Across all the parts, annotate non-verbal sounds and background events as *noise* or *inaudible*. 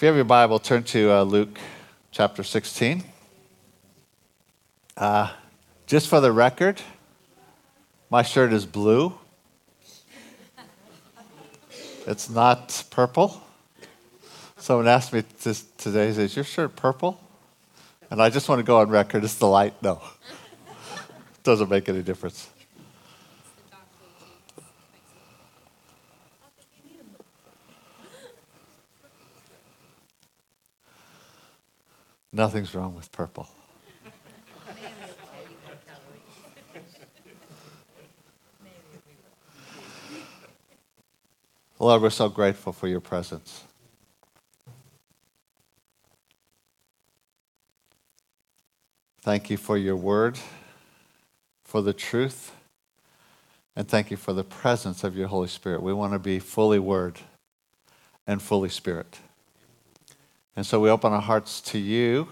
If you have your Bible, turn to uh, Luke chapter 16. Uh, just for the record, my shirt is blue. It's not purple. Someone asked me this today, is your shirt purple? And I just want to go on record, it's the light. No. *laughs* Doesn't make any difference. Nothing's wrong with purple. Lord, we're so grateful for your presence. Thank you for your word, for the truth, and thank you for the presence of your Holy Spirit. We want to be fully word and fully spirit. And so we open our hearts to you,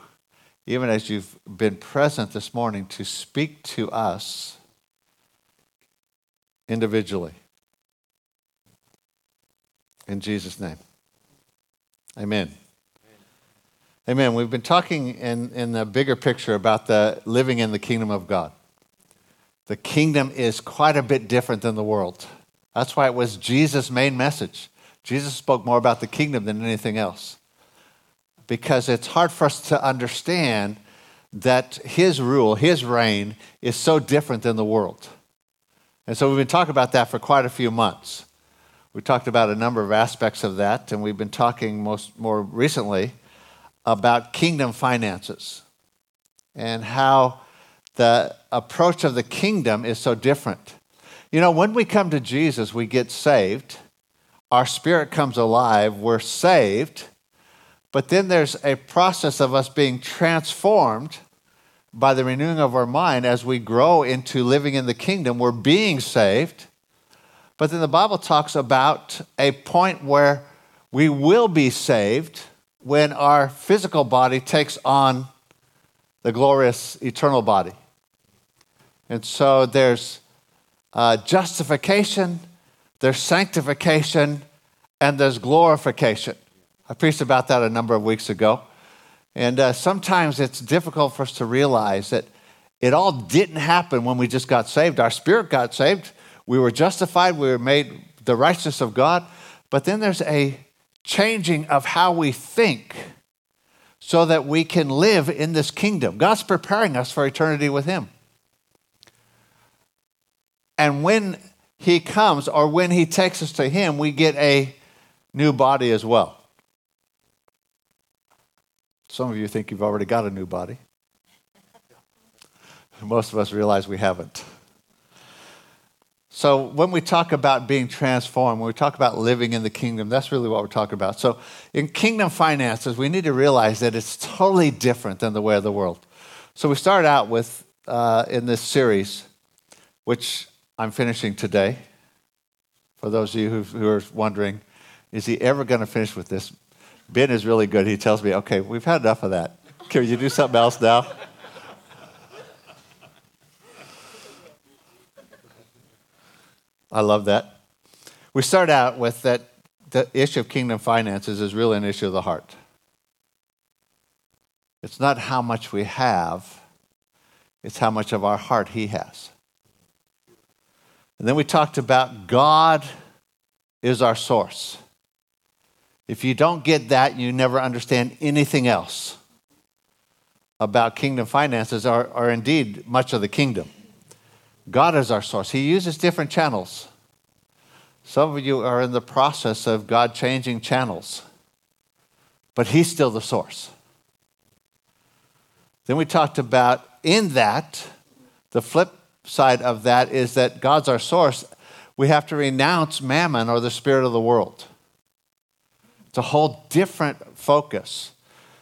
even as you've been present this morning, to speak to us individually. In Jesus' name. Amen. Amen. We've been talking in, in the bigger picture about the living in the kingdom of God. The kingdom is quite a bit different than the world. That's why it was Jesus' main message. Jesus spoke more about the kingdom than anything else because it's hard for us to understand that his rule, his reign, is so different than the world. And so we've been talking about that for quite a few months. We talked about a number of aspects of that, and we've been talking most more recently about kingdom finances and how the approach of the kingdom is so different. You know, when we come to Jesus, we get saved, our spirit comes alive, we're saved, but then there's a process of us being transformed by the renewing of our mind as we grow into living in the kingdom. We're being saved. But then the Bible talks about a point where we will be saved when our physical body takes on the glorious eternal body. And so there's uh, justification, there's sanctification, and there's glorification. I preached about that a number of weeks ago. And uh, sometimes it's difficult for us to realize that it all didn't happen when we just got saved. Our spirit got saved. We were justified. We were made the righteousness of God. But then there's a changing of how we think so that we can live in this kingdom. God's preparing us for eternity with Him. And when He comes or when He takes us to Him, we get a new body as well. Some of you think you've already got a new body. Most of us realize we haven't. So, when we talk about being transformed, when we talk about living in the kingdom, that's really what we're talking about. So, in kingdom finances, we need to realize that it's totally different than the way of the world. So, we start out with, uh, in this series, which I'm finishing today. For those of you who are wondering, is he ever going to finish with this? Ben is really good. He tells me, okay, we've had enough of that. Can you do something else now? I love that. We start out with that the issue of kingdom finances is really an issue of the heart. It's not how much we have, it's how much of our heart He has. And then we talked about God is our source. If you don't get that, you never understand anything else about kingdom finances or, or indeed much of the kingdom. God is our source. He uses different channels. Some of you are in the process of God changing channels, but He's still the source. Then we talked about in that, the flip side of that is that God's our source. We have to renounce mammon or the spirit of the world. It's a whole different focus.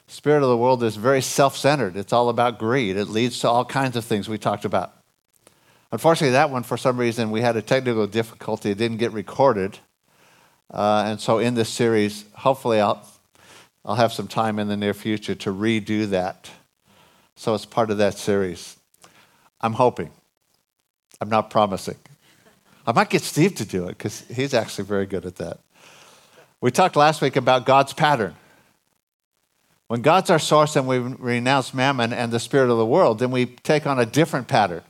Spirit of the world is very self centered. It's all about greed. It leads to all kinds of things we talked about. Unfortunately, that one, for some reason, we had a technical difficulty. It didn't get recorded. Uh, and so, in this series, hopefully, I'll, I'll have some time in the near future to redo that. So, it's part of that series. I'm hoping. I'm not promising. I might get Steve to do it because he's actually very good at that. We talked last week about God's pattern. When God's our source and we renounce mammon and the spirit of the world, then we take on a different pattern.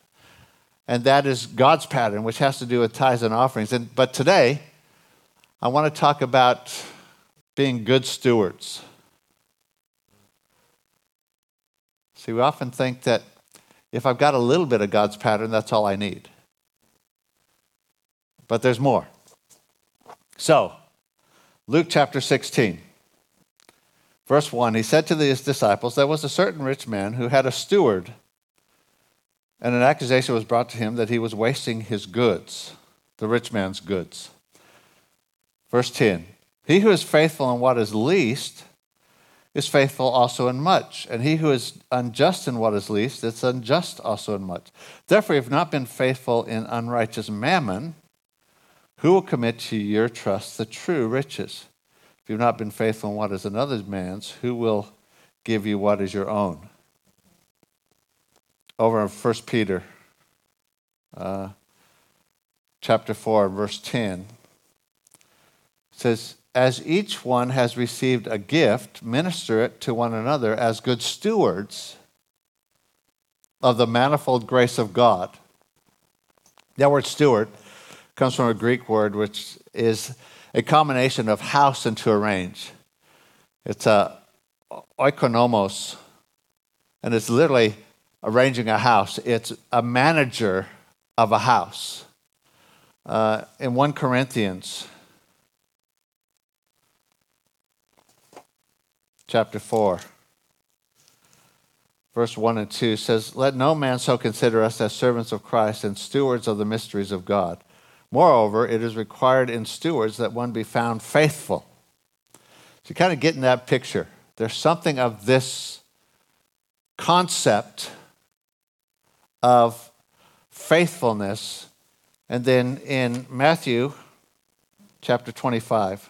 And that is God's pattern, which has to do with tithes and offerings. And, but today, I want to talk about being good stewards. See, we often think that if I've got a little bit of God's pattern, that's all I need. But there's more. So, Luke chapter 16. Verse 1 He said to his disciples, There was a certain rich man who had a steward, and an accusation was brought to him that he was wasting his goods, the rich man's goods. Verse 10 He who is faithful in what is least is faithful also in much, and he who is unjust in what is least is unjust also in much. Therefore, you have not been faithful in unrighteous mammon. Who will commit to your trust the true riches? If you've not been faithful in what is another man's, who will give you what is your own? Over in 1 Peter uh, chapter 4, verse 10, says, As each one has received a gift, minister it to one another as good stewards of the manifold grace of God. That word steward comes from a Greek word which is a combination of house and to arrange. It's a oikonomos, and it's literally arranging a house. It's a manager of a house. Uh, in 1 Corinthians chapter 4, verse 1 and 2 says, Let no man so consider us as servants of Christ and stewards of the mysteries of God. Moreover, it is required in stewards that one be found faithful. So kind of get in that picture. There's something of this concept of faithfulness. And then in Matthew chapter 25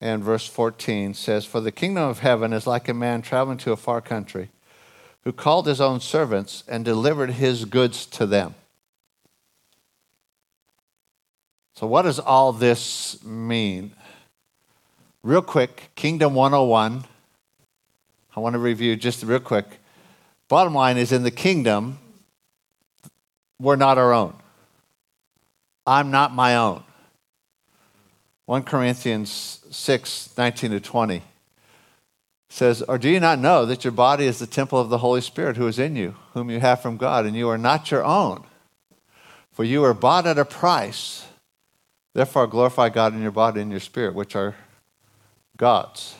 and verse 14 says, For the kingdom of heaven is like a man traveling to a far country who called his own servants and delivered his goods to them. So, what does all this mean? Real quick, Kingdom 101. I want to review just real quick. Bottom line is in the kingdom, we're not our own. I'm not my own. 1 Corinthians 6 19 to 20 says, Or do you not know that your body is the temple of the Holy Spirit who is in you, whom you have from God, and you are not your own? For you are bought at a price. Therefore, glorify God in your body and your spirit, which are God's.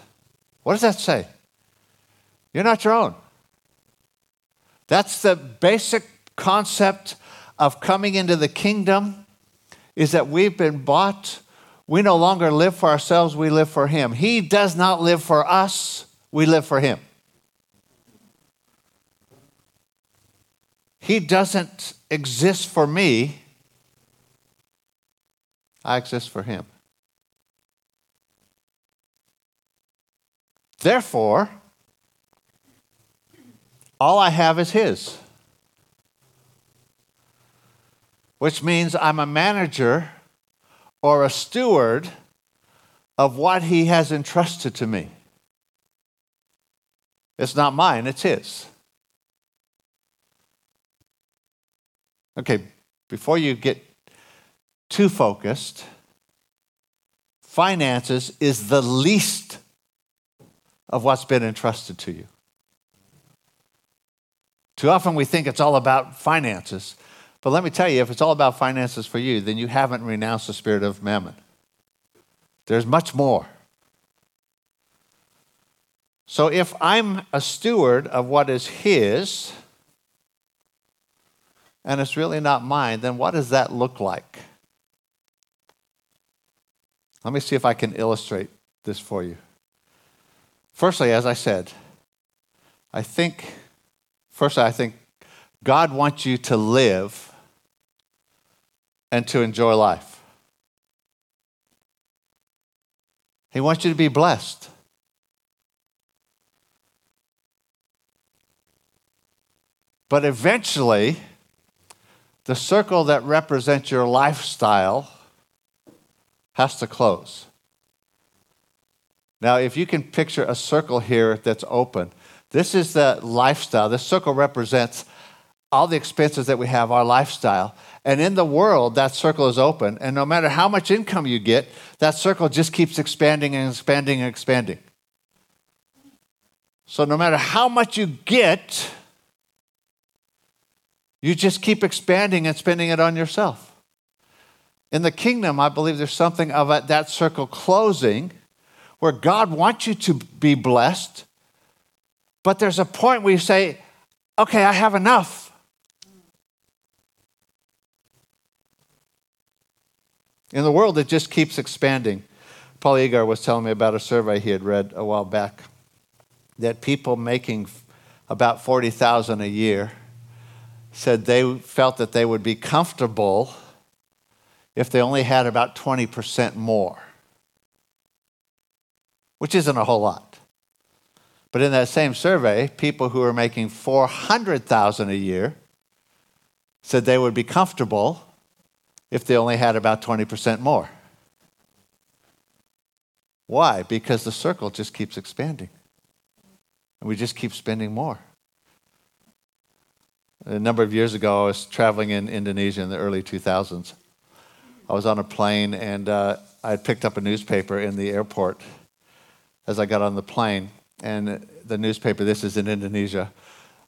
What does that say? You're not your own. That's the basic concept of coming into the kingdom is that we've been bought. We no longer live for ourselves, we live for him. He does not live for us. We live for Him. He doesn't exist for me, I exist for Him. Therefore, all I have is His. Which means I'm a manager or a steward of what He has entrusted to me. It's not mine, it's his. Okay, before you get too focused, finances is the least of what's been entrusted to you. Too often we think it's all about finances. But let me tell you, if it's all about finances for you, then you haven't renounced the spirit of mammon. There's much more. So if I'm a steward of what is His, and it's really not mine, then what does that look like? Let me see if I can illustrate this for you. Firstly, as I said, I think, firstly, I think God wants you to live and to enjoy life. He wants you to be blessed. But eventually, the circle that represents your lifestyle has to close. Now, if you can picture a circle here that's open, this is the lifestyle. This circle represents all the expenses that we have, our lifestyle. And in the world, that circle is open. And no matter how much income you get, that circle just keeps expanding and expanding and expanding. So no matter how much you get, you just keep expanding and spending it on yourself. In the kingdom, I believe there's something of a, that circle closing where God wants you to be blessed, but there's a point where you say, okay, I have enough. In the world, it just keeps expanding. Paul Egar was telling me about a survey he had read a while back that people making about 40,000 a year said they felt that they would be comfortable if they only had about 20% more, which isn't a whole lot. But in that same survey, people who were making 400,000 a year said they would be comfortable if they only had about 20% more. Why? Because the circle just keeps expanding. And we just keep spending more. A number of years ago, I was traveling in Indonesia in the early 2000s. I was on a plane and uh, I had picked up a newspaper in the airport as I got on the plane. And the newspaper, this is in Indonesia,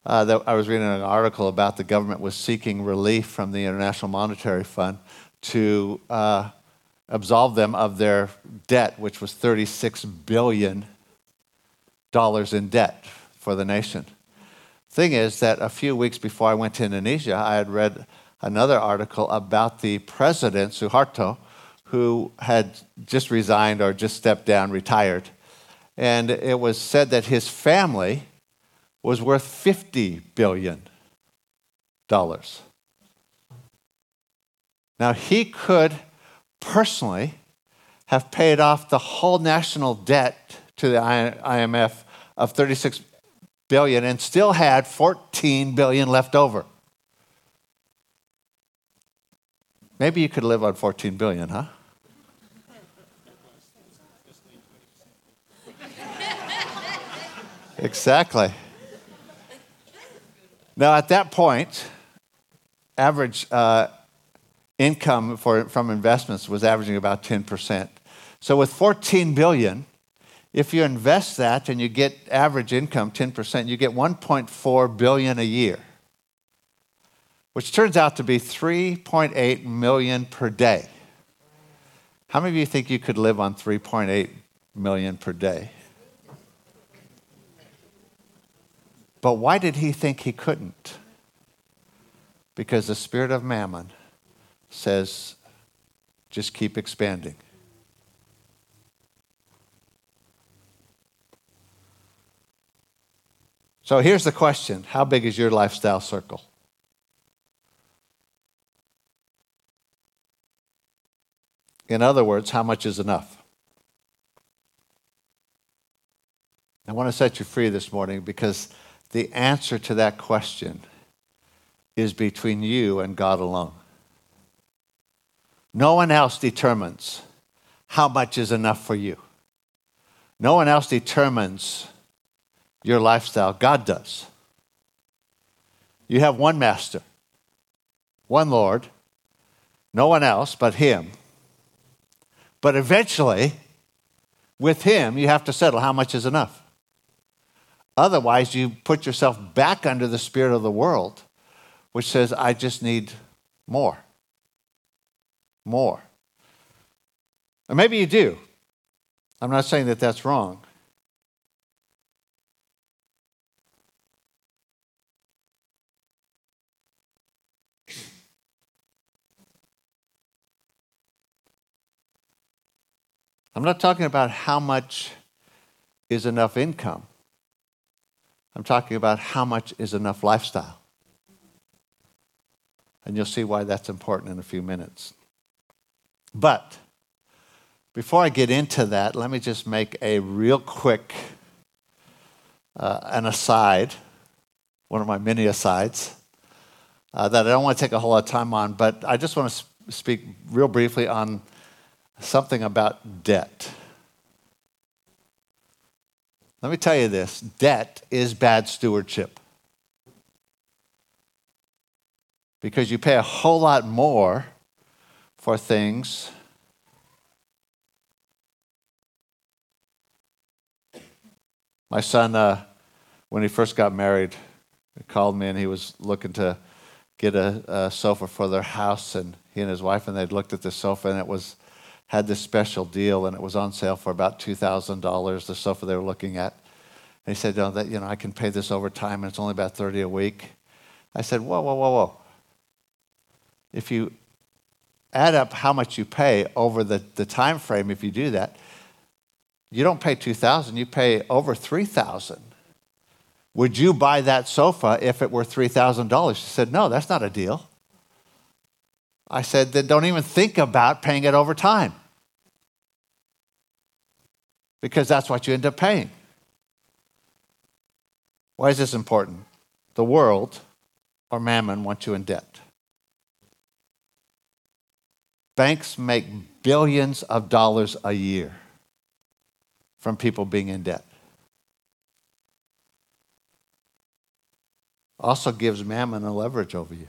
uh, that I was reading an article about the government was seeking relief from the International Monetary Fund to uh, absolve them of their debt, which was $36 billion in debt for the nation. Thing is that a few weeks before I went to Indonesia, I had read another article about the president, Suharto, who had just resigned or just stepped down, retired. And it was said that his family was worth $50 billion. Now, he could personally have paid off the whole national debt to the IMF of 36 billion and still had 14 billion left over. Maybe you could live on 14 billion, huh? *laughs* exactly. Now, at that point, average uh, income for, from investments was averaging about 10%. So, with 14 billion, if you invest that and you get average income 10%, you get 1.4 billion a year, which turns out to be 3.8 million per day. How many of you think you could live on 3.8 million per day? But why did he think he couldn't? Because the spirit of mammon says, just keep expanding. So here's the question How big is your lifestyle circle? In other words, how much is enough? I want to set you free this morning because the answer to that question is between you and God alone. No one else determines how much is enough for you. No one else determines your lifestyle. God does. You have one master, one Lord, no one else but Him. But eventually, with Him, you have to settle how much is enough. Otherwise, you put yourself back under the spirit of the world, which says, I just need more. More. Or maybe you do. I'm not saying that that's wrong. I'm not talking about how much is enough income. I'm talking about how much is enough lifestyle. And you'll see why that's important in a few minutes. But before I get into that, let me just make a real quick uh, an aside, one of my many asides, uh, that I don't want to take a whole lot of time on, but I just want to speak real briefly on something about debt. Let me tell you this debt is bad stewardship. Because you pay a whole lot more for things My son, uh, when he first got married, he called me and he was looking to get a, a, sofa for their house. And he and his wife and they'd looked at the sofa and it was had this special deal and it was on sale for about two thousand dollars. The sofa they were looking at. He said, "No, that you know, I can pay this over time and it's only about thirty a week." I said, "Whoa, whoa, whoa, whoa! If you add up how much you pay over the, the time frame, if you do that, you don't pay 2000 you pay over 3000 would you buy that sofa if it were $3000 she said no that's not a deal i said then don't even think about paying it over time because that's what you end up paying why is this important the world or mammon wants you in debt banks make billions of dollars a year from people being in debt. Also gives mammon a leverage over you.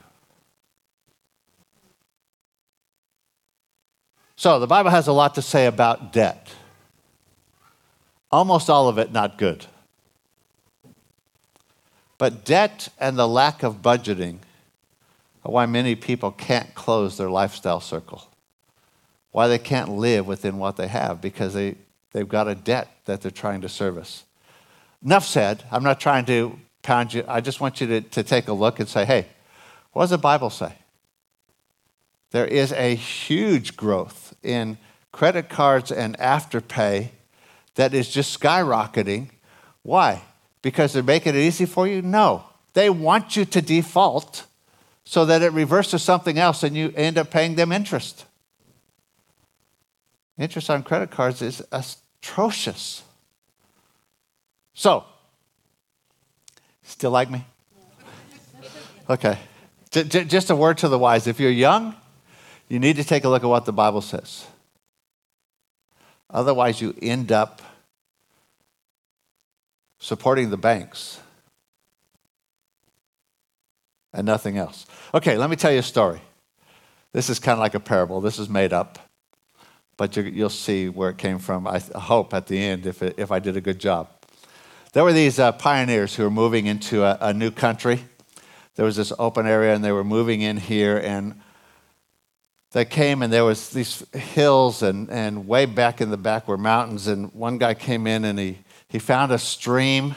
So the Bible has a lot to say about debt. Almost all of it not good. But debt and the lack of budgeting are why many people can't close their lifestyle circle. Why they can't live within what they have because they They've got a debt that they're trying to service. Enough said. I'm not trying to pound you. I just want you to, to take a look and say, hey, what does the Bible say? There is a huge growth in credit cards and afterpay that is just skyrocketing. Why? Because they're making it easy for you? No. They want you to default so that it reverses something else and you end up paying them interest. Interest on credit cards is atrocious. So, still like me? *laughs* Okay. Just a word to the wise. If you're young, you need to take a look at what the Bible says. Otherwise, you end up supporting the banks and nothing else. Okay, let me tell you a story. This is kind of like a parable. This is made up but you, will see where it came from, I hope, at the end, if, it, if I did a good job. There were these uh, pioneers who were moving into a, a new country. There was this open area, and they were moving in here, and they came, and there was these hills, and, and way back in the back were mountains, and one guy came in, and he, he found a stream,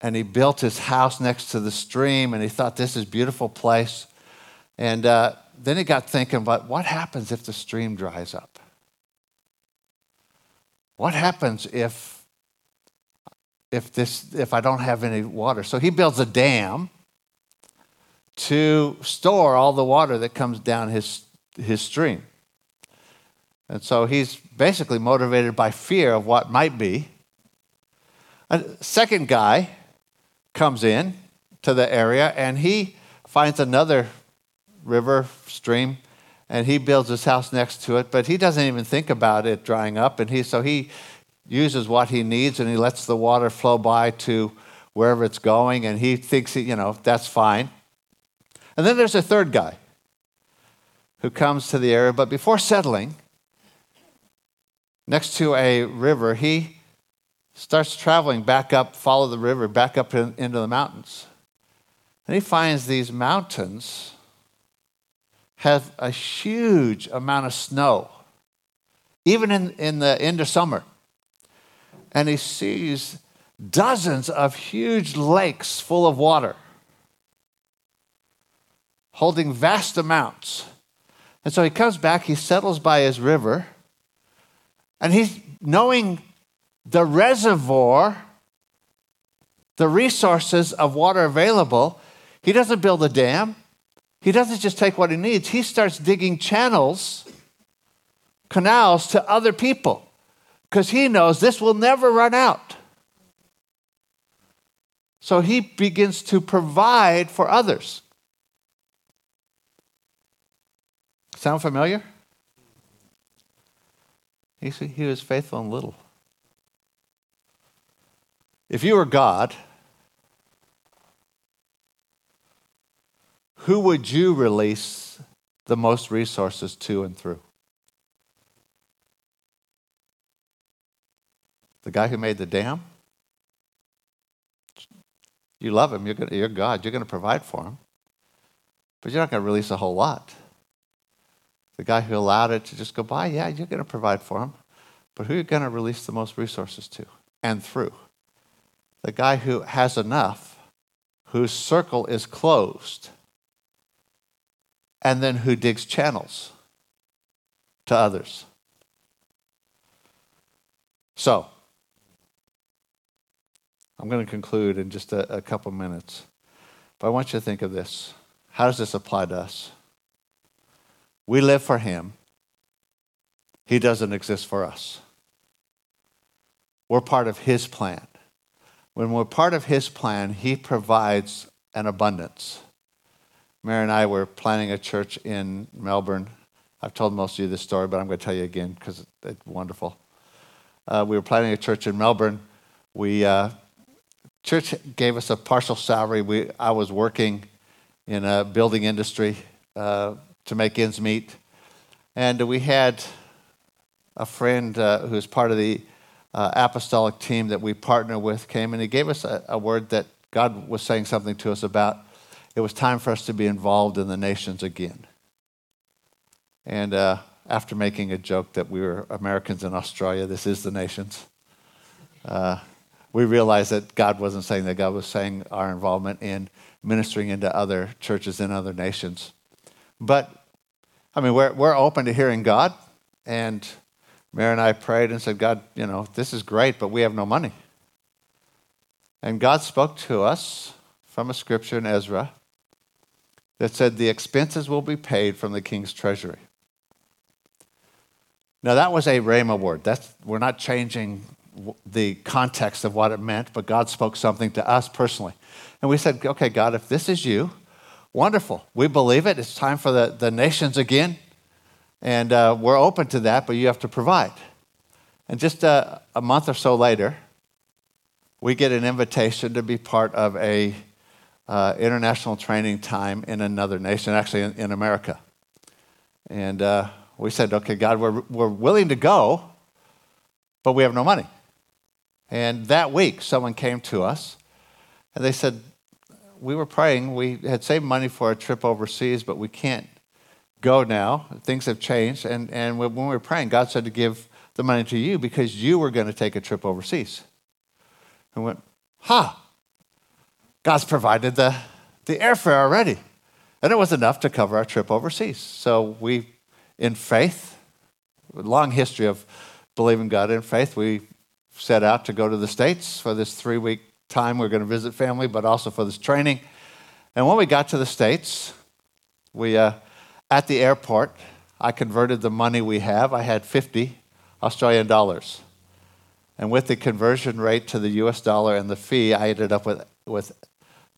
and he built his house next to the stream, and he thought, this is beautiful place. And uh, then he got thinking about what happens if the stream dries up? what happens if if this if I don't have any water? So he builds a dam to store all the water that comes down his his stream. And so he's basically motivated by fear of what might be. A second guy comes in to the area and he finds another river, stream, and he builds his house next to it, but he doesn't even think about it drying up. And he, so he uses what he needs and he lets the water flow by to wherever it's going, and he thinks, you know, that's fine. And then there's a third guy who comes to the area, but before settling next to a river, he starts traveling back up, follow the river, back up in, into the mountains. And he finds these mountains have a huge amount of snow, even in, in the end of summer. And he sees dozens of huge lakes full of water, holding vast amounts. And so he comes back, he settles by his river, and he's knowing the reservoir, the resources of water available. He doesn't build a dam. He doesn't just take what he needs, he starts digging channels, canals to other people because he knows this will never run out. So he begins to provide for others. Sound familiar? He, he was faithful in little. If you were God, who would you release the most resources to and through? The guy who made the dam? You love him, you're, gonna, you're God, you're going to provide for him. But you're not going to release a whole lot. The guy who allowed it to just go by, yeah, you're going to provide for him. But who are you going to release the most resources to and through? The guy who has enough, whose circle is closed, and then who digs channels to others. So, I'm going to conclude in just a, a couple minutes. But I want you to think of this. How does this apply to us? We live for Him, He doesn't exist for us. We're part of His plan. When we're part of His plan, He provides an abundance. Mary and I were planning a church in Melbourne. I've told most of you this story, but I'm going to tell you again because it's wonderful. Uh, we were planning a church in Melbourne. We uh, church gave us a partial salary. We, I was working in a building industry uh, to make ends meet. And we had a friend uh, who was part of the uh, apostolic team that we partner with came and he gave us a, a, word that God was saying something to us about. It was time for us to be involved in the nations again. And uh, after making a joke that we were Americans in Australia, this is the nations. Uh, we realized that God wasn't saying that, God was saying our involvement in ministering into other churches in other nations. But, I mean, we're, we're open to hearing God. And Mary and I prayed and said, God, you know, this is great, but we have no money. And God spoke to us from a scripture in Ezra that said, The expenses will be paid from the king's treasury. Now, that was a Rhema word. That's, we're not changing the context of what it meant, but God spoke something to us personally. And we said, okay, God, if this is you, wonderful. We believe it. It's time for the, the nations again. And uh, we're open to that, but you have to provide. And just uh, a month or so later, we get an invitation to be part of a uh, international training time in another nation, actually in, in America. And uh, we said, okay, God, we're, we're willing to go, but we have no money. And that week, someone came to us and they said, We were praying. We had saved money for a trip overseas, but we can't go now. Things have changed. And, and when we were praying, God said to give the money to you because you were going to take a trip overseas. And went, Ha! Huh, God's provided the, the airfare already. And it was enough to cover our trip overseas. So we, in faith, long history of believing God in faith, we set out to go to the States for this three week time. We are going to visit family, but also for this training. And when we got to the States, we, uh, at the airport, I converted the money we have. I had 50 Australian dollars. And with the conversion rate to the US dollar and the fee, I ended up with, with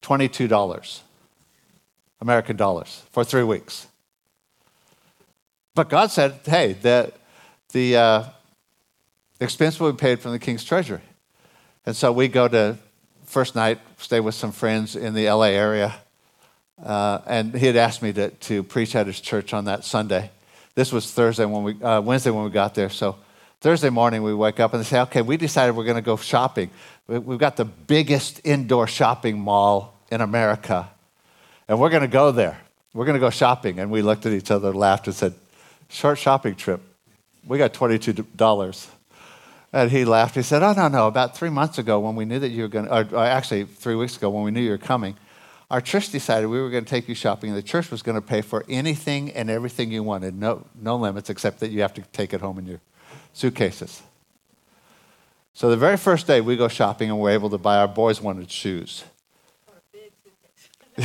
$22 American dollars for three weeks. But God said, hey, the, the, uh, expense will be paid from the king's treasury. And so we go to first night, stay with some friends in the LA area. Uh, and he had asked me to, to preach at his church on that Sunday. This was Thursday when we, uh, Wednesday when we got there. So Thursday morning we wake up and they say, okay, we decided we're going to go shopping. We've got the biggest indoor shopping mall in America, and we're going to go there. We're going to go shopping. And we looked at each other, laughed, and said, short shopping trip. We got $22. And he laughed. He said, Oh, no, no. About three months ago, when we knew that you were going to, or actually three weeks ago, when we knew you were coming, our church decided we were going to take you shopping. The church was going to pay for anything and everything you wanted, no, no limits, except that you have to take it home in your suitcases. So the very first day we go shopping and we're able to buy our boys wanted shoes. *laughs*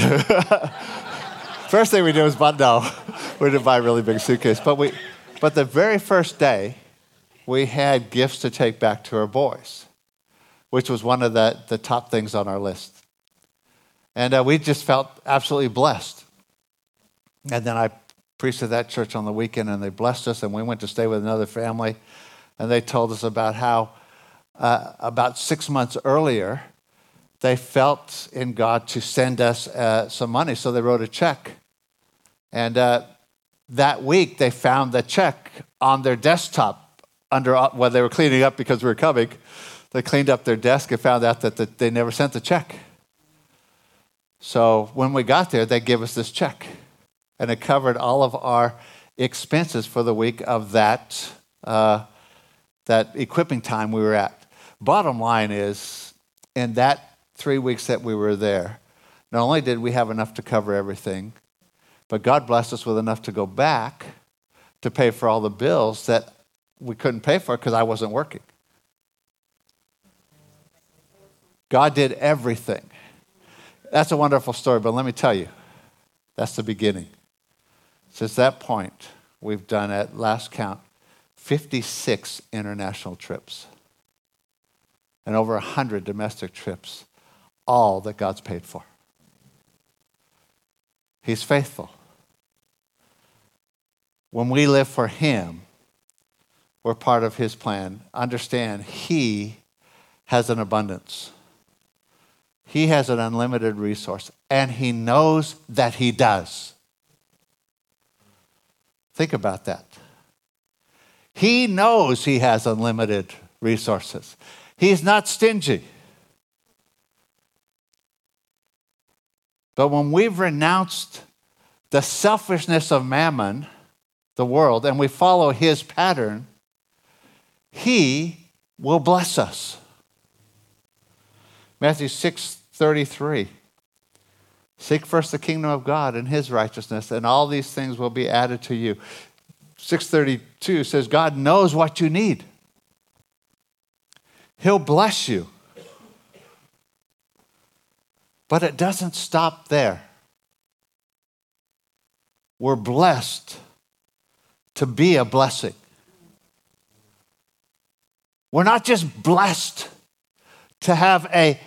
first thing we did was buy no, *laughs* we didn't buy a really big suitcase. But we, but the very first day, we had gifts to take back to our boys, which was one of the, the top things on our list. And uh, we just felt absolutely blessed. And then I preached at that church on the weekend, and they blessed us, and we went to stay with another family, and they told us about how uh, about six months earlier, they felt in God to send us uh, some money, so they wrote a check. And uh, that week, they found the check on their desktop under uh, while they were cleaning up because we were coming. They cleaned up their desk and found out that the, they never sent the check. So when we got there, they gave us this check, and it covered all of our expenses for the week of that, uh, that equipping time we were at. Bottom line is, in that three weeks that we were there, not only did we have enough to cover everything, but God blessed us with enough to go back to pay for all the bills that we couldn't pay for it because I wasn't working. God did everything. That's a wonderful story, but let me tell you, that's the beginning. Since that point, we've done at last count 56 international trips and over 100 domestic trips, all that God's paid for. He's faithful. When we live for Him, we're part of His plan. Understand, He has an abundance. He has an unlimited resource, and He knows that He does. Think about that. He knows He has unlimited resources, He's not stingy. But when we've renounced the selfishness of mammon, the world, and we follow his pattern, he will bless us. Matthew 6 33. Seek first the kingdom of God and his righteousness, and all these things will be added to you. 632 says, God knows what you need. He'll bless you. But it doesn't stop there. We're blessed to be a blessing. We're not just blessed to have a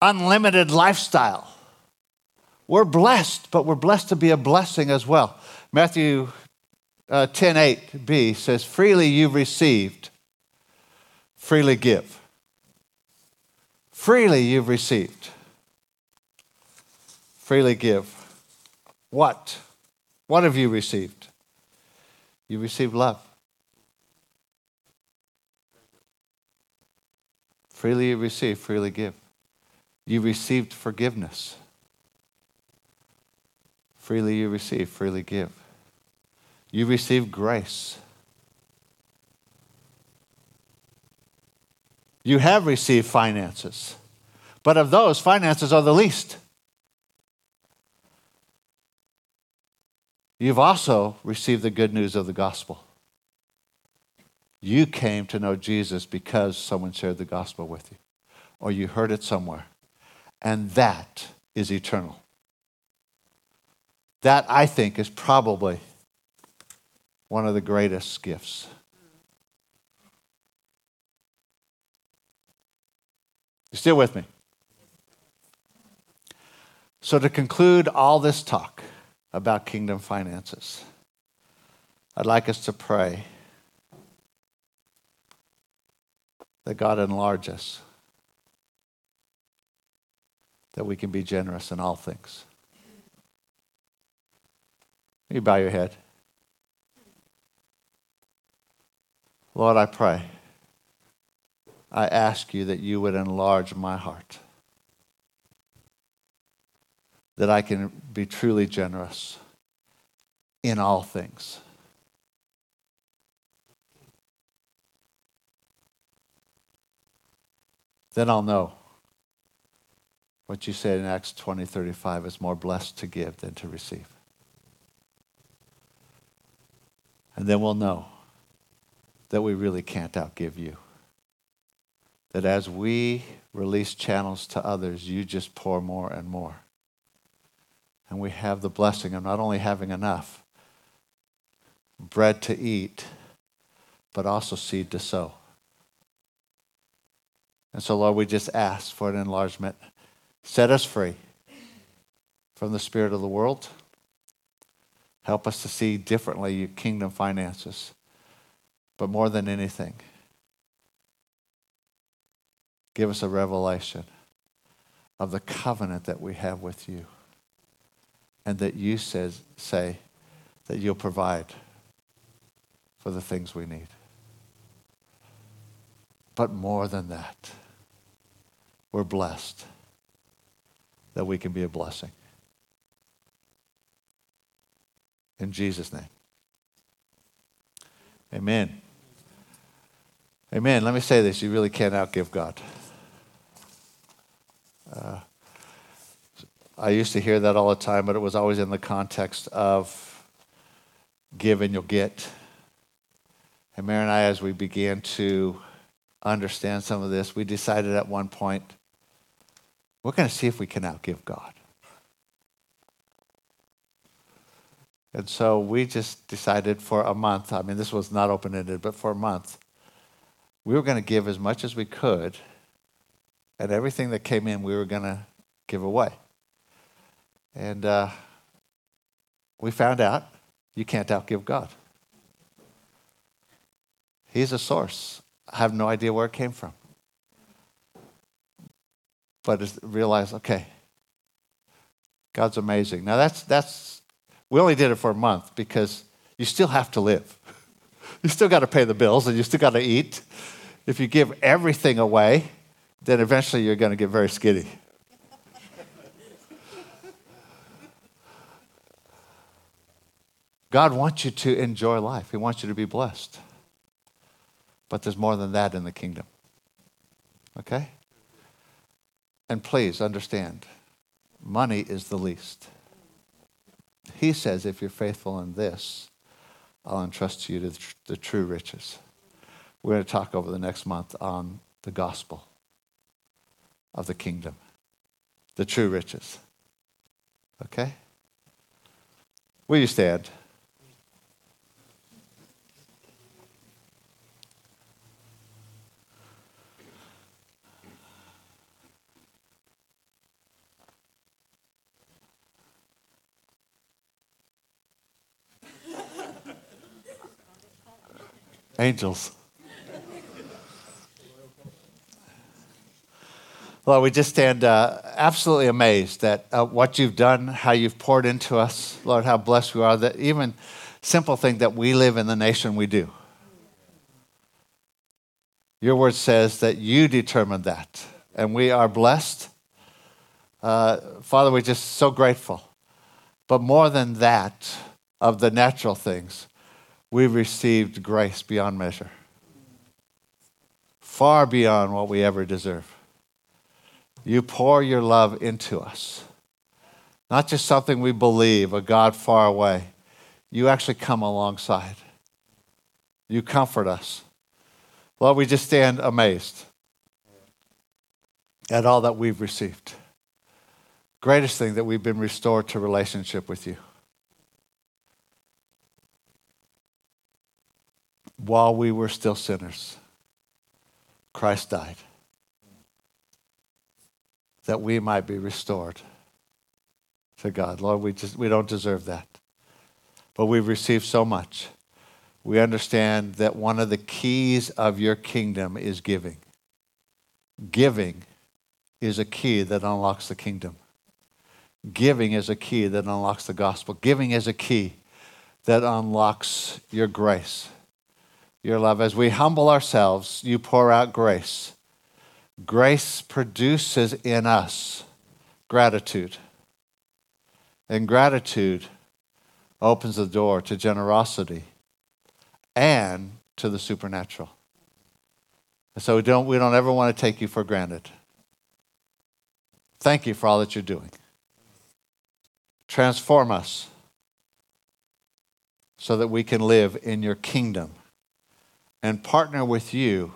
unlimited lifestyle. We're blessed, but we're blessed to be a blessing as well. Matthew uh, 10 8b says, Freely you've received, freely give. Freely you've received freely give. What? What have you received? You received love. Freely you receive, freely give. You received forgiveness. Freely you receive, freely give. You received grace. You have received finances, but of those, finances are the least. You've also received the good news of the gospel. You came to know Jesus because someone shared the gospel with you, or you heard it somewhere. And that is eternal. That, I think, is probably one of the greatest gifts. You still with me? So, to conclude all this talk, about kingdom finances. I'd like us to pray that God enlarge us, that we can be generous in all things. You bow your head. Lord, I pray. I ask you that you would enlarge my heart that I can be truly generous in all things. Then I'll know what you said in Acts 20 35 is more blessed to give than to receive. And then we'll know that we really can't outgive you. That as we release channels to others, you just pour more and more and we have the blessing of not only having enough bread to eat, but also seed to sow. And so, Lord, we just ask for an enlargement. Set us free from the spirit of the world. Help us to see differently your kingdom finances. But more than anything, give us a revelation of the covenant that we have with you. And that you says, say that you'll provide for the things we need. But more than that, we're blessed that we can be a blessing. In Jesus' name. Amen. Amen. Let me say this you really can't outgive God. Uh, I used to hear that all the time, but it was always in the context of give and you'll get. And Mary and I, as we began to understand some of this, we decided at one point we're going to see if we can outgive God. And so we just decided for a month, I mean, this was not open ended, but for a month, we were going to give as much as we could, and everything that came in, we were going to give away. And uh, we found out you can't outgive God. He's a source. I have no idea where it came from. But realize, okay, God's amazing. Now that's that's we only did it for a month because you still have to live. *laughs* You still got to pay the bills and you still got to eat. If you give everything away, then eventually you're going to get very skinny. *laughs* God wants you to enjoy life. He wants you to be blessed. But there's more than that in the kingdom. Okay? And please understand money is the least. He says, if you're faithful in this, I'll entrust to you the, the true riches. We're going to talk over the next month on the gospel of the kingdom, the true riches. Okay? Will you stand? Angels. Lord, we just stand uh, absolutely amazed at uh, what you've done, how you've poured into us. Lord, how blessed we are that even simple thing that we live in the nation we do. Your word says that you determined that, and we are blessed. Uh, Father, we're just so grateful. But more than that, of the natural things, we've received grace beyond measure, far beyond what we ever deserve. You pour your love into us. Not just something we believe, a God far away. You actually come alongside. You comfort us. Lord, we just stand amazed at all that we've received. Greatest thing that we've been restored to relationship with you. While we were still sinners, Christ died that we might be restored to God. Lord, we just we don't deserve that. But we've received so much. We understand that one of the keys of your kingdom is giving. Giving is a key that unlocks the kingdom. Giving is a key that unlocks the gospel. Giving is a key that unlocks your grace, your love. As we humble ourselves, you pour out grace Grace produces in us gratitude. And gratitude opens the door to generosity and to the supernatural. So we don't, we don't ever want to take you for granted. Thank you for all that you're doing. Transform us so that we can live in your kingdom and partner with you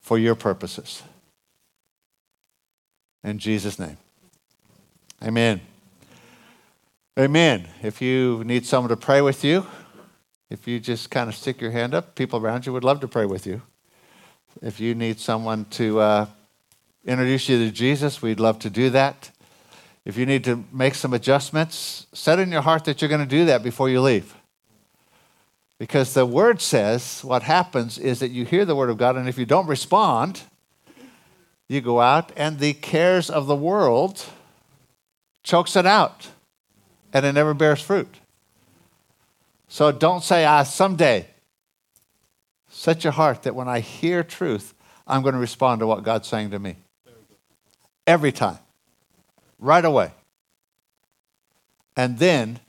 for your purposes. In Jesus' name. Amen. Amen. If you need someone to pray with you, if you just kind of stick your hand up, people around you would love to pray with you. If you need someone to uh, introduce you to Jesus, we'd love to do that. If you need to make some adjustments, set in your heart that you're going to do that before you leave. Because the word says what happens is that you hear the word of God, and if you don't respond, you go out and the cares of the world chokes it out and it never bears fruit. So don't say, ah, someday. Set your heart that when I hear truth, I'm going to respond to what God's saying to me. Every time. Right away. And then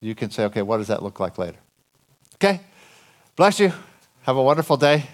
you can say, okay, what does that look like later? Okay? Bless you. Have a wonderful day.